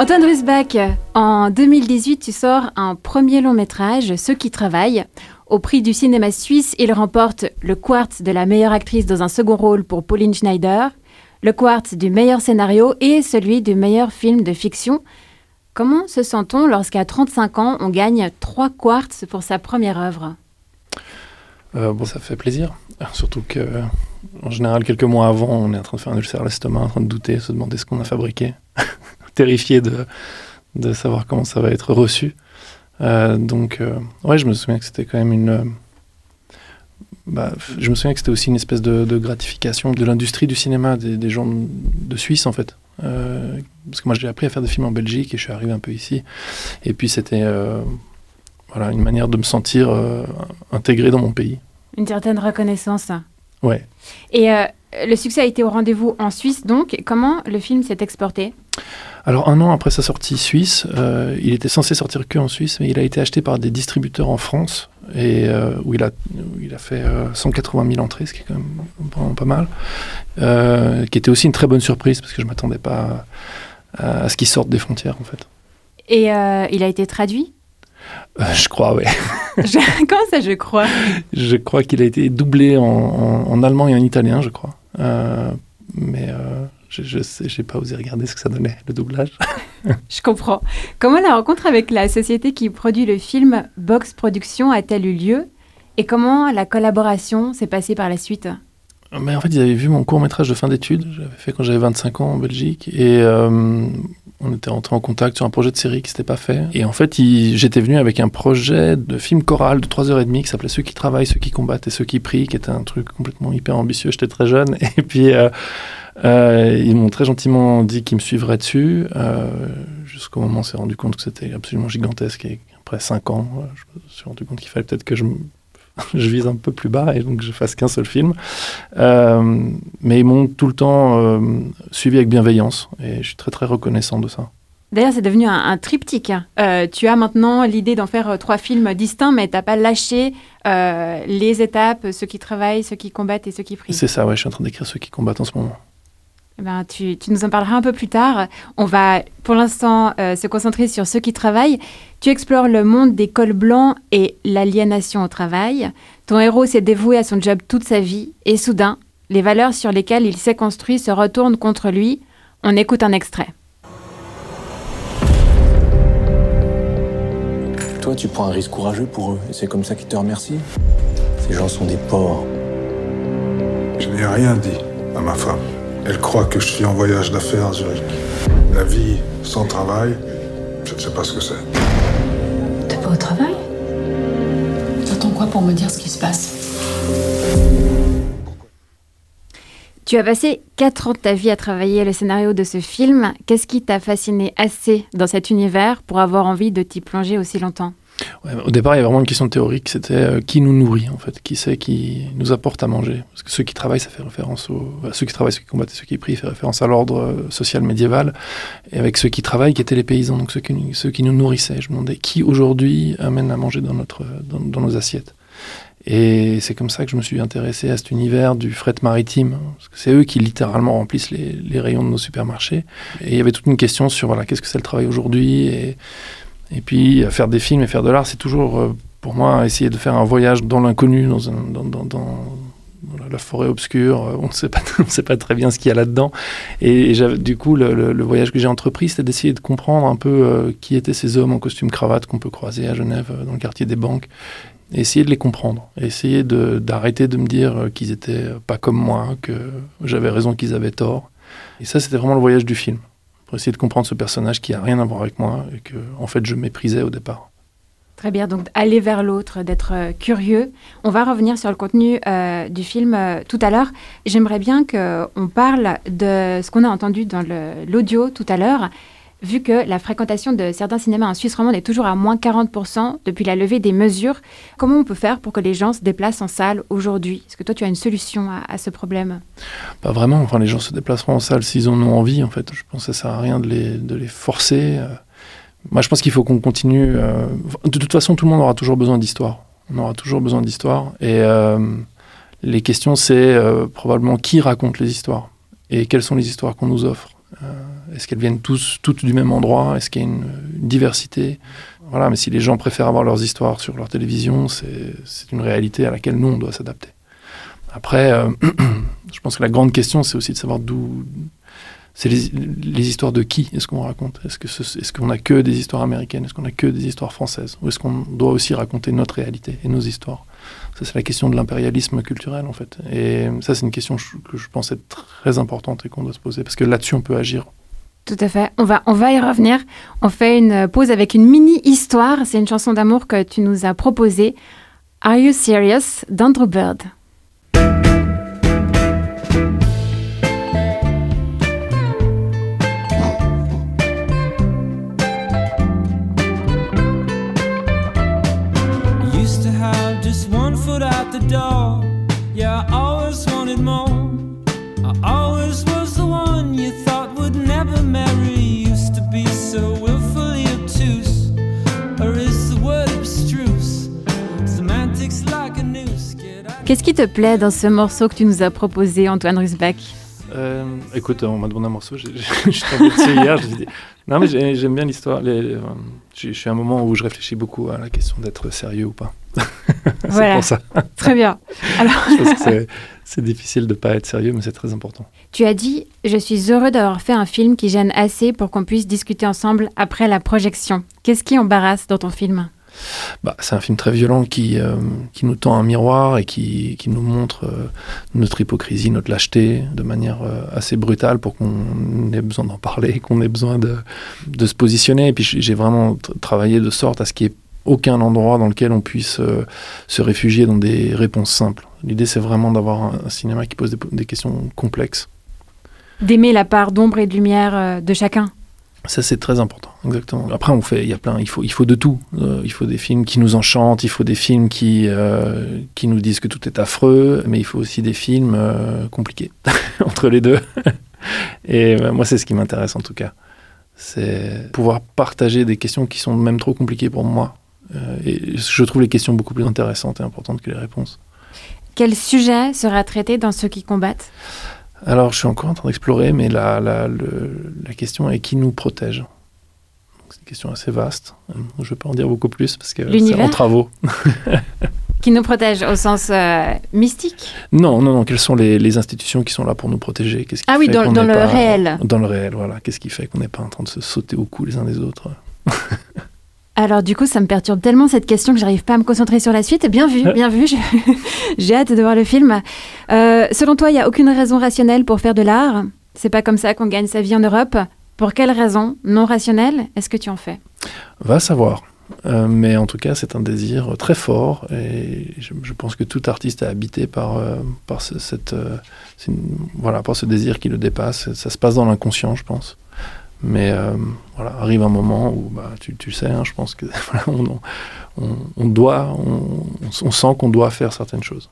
Antoine Rusbach, en 2018, tu sors un premier long métrage, Ceux qui travaillent. Au prix du cinéma suisse, il remporte le quartz de la meilleure actrice dans un second rôle pour Pauline Schneider, le quartz du meilleur scénario et celui du meilleur film de fiction. Comment se sent-on lorsqu'à 35 ans, on gagne trois quartz pour sa première œuvre? Euh, Bon, ça fait plaisir. Surtout que, en général, quelques mois avant, on est en train de faire un ulcère à l'estomac, en train de douter, se demander ce qu'on a fabriqué. Terrifié de, de savoir comment ça va être reçu. Euh, donc, euh, ouais, je me souviens que c'était quand même une. Euh, bah, je me souviens que c'était aussi une espèce de, gratification de l'industrie du cinéma, des, gens de, Suisse en fait. parce que moi j'ai appris à faire des films en Belgique et je suis arrivé un peu ici. Et puis c'était voilà, une manière de me sentir intégré dans mon pays. Une certaine reconnaissance. Ouais. Et le succès a été au rendez-vous en Suisse donc. Comment le film s'est exporté? Alors un an après sa sortie suisse, euh, il était censé sortir que en Suisse, mais il a été acheté par des distributeurs en France et euh, où il a, il a fait 180 euh, 000 entrées, ce qui est quand même vraiment pas mal, qui était aussi une très bonne surprise parce que je m'attendais pas à, ce qu'il sorte des frontières en fait. Et il a été traduit? Je crois, oui. Comment ça, je crois? Je crois qu'il a été doublé en, en, allemand et en italien, je crois. mais je n'ai pas osé regarder ce que ça donnait, le doublage. je comprends. Comment la rencontre avec la société qui produit le film Box Production a-t-elle eu lieu? Et comment la collaboration s'est passée par la suite? Mais en fait, ils avaient vu mon court métrage de fin d'études, j'avais fait quand j'avais 25 ans en Belgique, et euh, on était entré en contact sur un projet de série qui s'était pas fait. Et en fait, j'étais venu avec un projet de film choral de 3h30 qui s'appelait Ceux qui travaillent, ceux qui combattent et ceux qui prient, qui était un truc complètement hyper ambitieux. J'étais très jeune, et puis euh, euh, ils m'ont très gentiment dit qu'ils me suivraient dessus, euh, jusqu'au moment où on s'est rendu compte que c'était absolument gigantesque. Et après 5 ans, je me suis rendu compte qu'il fallait peut-être que je, je, vise un peu plus bas et donc je fasse qu'un seul film. mais ils m'ont tout le temps suivi avec bienveillance et je suis très très reconnaissant de ça. D'ailleurs, c'est devenu un, triptyque. tu as maintenant l'idée d'en faire trois films distincts, mais tu n'as pas lâché les étapes, ceux qui travaillent, ceux qui combattent et ceux qui prient. C'est ça, ouais, je suis en train d'écrire ceux qui combattent en ce moment. Eh ben, tu, nous en parleras un peu plus tard. On va pour l'instant euh, se concentrer sur ceux qui travaillent. Tu explores le monde des cols blancs et l'aliénation au travail. Ton héros s'est dévoué à son job toute sa vie et soudain, les valeurs sur lesquelles il s'est construit se retournent contre lui. On écoute un extrait. Toi, tu prends un risque courageux pour eux et c'est comme ça qu'ils te remercient. Ces gens sont des porcs. Je n'ai rien dit à ma femme. Elle croit que je suis en voyage d'affaires à Zurich. La vie sans travail, je ne sais pas ce que c'est. T'es pas au travail? T'attends quoi pour me dire ce qui se passe? Tu as passé 4 ans de ta vie à travailler le scénario de ce film. Qu'est-ce qui t'a fasciné assez dans cet univers pour avoir envie de t'y plonger aussi longtemps? Au départ, il y a vraiment une question théorique, c'était euh, qui nous nourrit en fait, qui c'est qui nous apporte à manger? Parce que ceux qui travaillent, ça fait référence aux ceux qui travaillent, ceux qui combattent, ceux qui prient, fait référence à l'ordre euh, social médiéval. Et avec ceux qui travaillent, qui étaient les paysans, donc ceux qui, ceux qui nous nourrissaient. Je me demandais qui aujourd'hui amène à manger dans notre dans, nos assiettes. Et c'est comme ça que je me suis intéressé à cet univers du fret maritime, parce que c'est eux qui littéralement remplissent les, les, rayons de nos supermarchés. Et il y avait toute une question sur voilà qu'est-ce que c'est le travail aujourd'hui? Et et puis, faire des films et faire de l'art, c'est toujours, euh, pour moi, essayer de faire un voyage dans l'inconnu, dans, la forêt obscure. Euh, on ne sait pas, sait pas très bien ce qu'il y a là-dedans. Et, du coup, le, voyage que j'ai entrepris, c'était d'essayer de comprendre un peu euh, qui étaient ces hommes en costume cravate qu'on peut croiser à Genève, dans le quartier des banques. Essayer de les comprendre. essayer d'arrêter de, me dire qu'ils étaient pas comme moi, que j'avais raison qu'ils avaient tort. Et ça, c'était vraiment le voyage du film essayer de comprendre ce personnage qui a rien à voir avec moi et que en fait je méprisais au départ. Très bien, donc aller vers l'autre, d'être euh, curieux. On va revenir sur le contenu euh, du film euh, tout à l'heure. J'aimerais bien qu'on parle de ce qu'on a entendu dans l'audio tout à l'heure vu que la fréquentation de certains cinémas en Suisse romande est toujours à moins 40% depuis la levée des mesures, comment on peut faire pour que les gens se déplacent en salle aujourd'hui? Est-ce que toi, tu as une solution à, ce problème? Pas vraiment. Enfin, les gens se déplaceront en salle s'ils en ont envie, en fait. Je pense que ça sert à rien de les, de les forcer. Euh. Moi, je pense qu'il faut qu'on continue. Euh. De toute façon, tout le monde aura toujours besoin d'histoire. On aura toujours besoin d'histoire. Et euh, les questions, c'est probablement qui raconte les histoires Et quelles sont les histoires qu'on nous offre Est-ce qu'elles viennent toutes du même endroit? Est-ce qu'il y a une, diversité? Voilà, mais si les gens préfèrent avoir leurs histoires sur leur télévision, c'est une réalité à laquelle nous, on doit s'adapter. Après, euh, je pense que la grande question, c'est aussi de savoir d'où. C'est les, histoires de qui est-ce qu'on raconte? Est-ce qu'on est qu'on a que des histoires américaines? Est-ce qu'on a que des histoires françaises? Ou est-ce qu'on doit aussi raconter notre réalité et nos histoires? Ça, c'est la question de l'impérialisme culturel, en fait. Et ça, c'est une question que je pense être très importante et qu'on doit se poser, parce que là-dessus, on peut agir. Tout à fait. On va, y revenir. On fait une pause avec une mini-histoire. C'est une chanson d'amour que tu nous as proposée. Are You Serious? d'Andrew Bird. Qu'est-ce qui te plaît dans ce morceau que tu nous as proposé, Antoine Rusbeck euh, écoute, on m'a demandé un morceau, je suis tombé dessus hier, je dit, non mais j'aime bien l'histoire, euh, je suis à un moment où je réfléchis beaucoup à la question d'être sérieux ou pas. c'est voilà. pour ça. Très bien. Alors... c'est difficile de ne pas être sérieux, mais c'est très important. Tu as dit Je suis heureux d'avoir fait un film qui gêne assez pour qu'on puisse discuter ensemble après la projection. Qu'est-ce qui embarrasse dans ton film? Bah, c'est un film très violent qui, euh, qui nous tend un miroir et qui, qui nous montre euh, notre hypocrisie, notre lâcheté de manière euh, assez brutale pour qu'on ait besoin d'en parler, qu'on ait besoin de, de, se positionner. Et puis j'ai vraiment travaillé de sorte à ce qu'il n'y ait aucun endroit dans lequel on puisse se réfugier dans des réponses simples. L'idée, c'est vraiment d'avoir un, cinéma qui pose des, des questions complexes. D'aimer la part d'ombre et de lumière de chacun ça, c'est très important, exactement. Après, on fait, il y a plein, il faut, il faut de tout. Euh, il faut des films qui nous enchantent, il faut des films qui, euh, qui nous disent que tout est affreux, mais il faut aussi des films euh, compliqués entre les deux. Et moi, c'est ce qui m'intéresse en tout cas. C'est pouvoir partager des questions qui sont même trop compliquées pour moi. et je trouve les questions beaucoup plus intéressantes et importantes que les réponses. Quel sujet sera traité dans ceux qui combattent? Alors, je suis encore en train d'explorer, mais la, la, la, question est qui nous protège C'est une question assez vaste. Je ne vais pas en dire beaucoup plus parce que c'est en travaux. qui nous protège au sens euh, mystique? Non, non, non. Quelles sont les, les, institutions qui sont là pour nous protéger? Qui Ah oui, dans, dans le réel. Dans le réel, voilà. Qu'est-ce qui fait qu'on n'est pas en train de se sauter au cou les uns des autres? Alors du coup, ça me perturbe tellement cette question que j'arrive pas à me concentrer sur la suite. Bien vu, bien vu. J'ai hâte de voir le film. Euh, selon toi, il n'y a aucune raison rationnelle pour faire de l'art? C'est pas comme ça qu'on gagne sa vie en Europe? Pour quelle raison non rationnelle? Est-ce que tu en fais? Va savoir. Euh, mais en tout cas, c'est un désir très fort et je, pense que tout artiste est habité par, euh, par, ce, cette, voilà, par ce désir qui le dépasse. Ça se passe dans l'inconscient, je pense. Mais euh, voilà, arrive un moment où, bah, tu, tu sais, hein, je pense que on, doit, on sent qu'on doit faire certaines choses.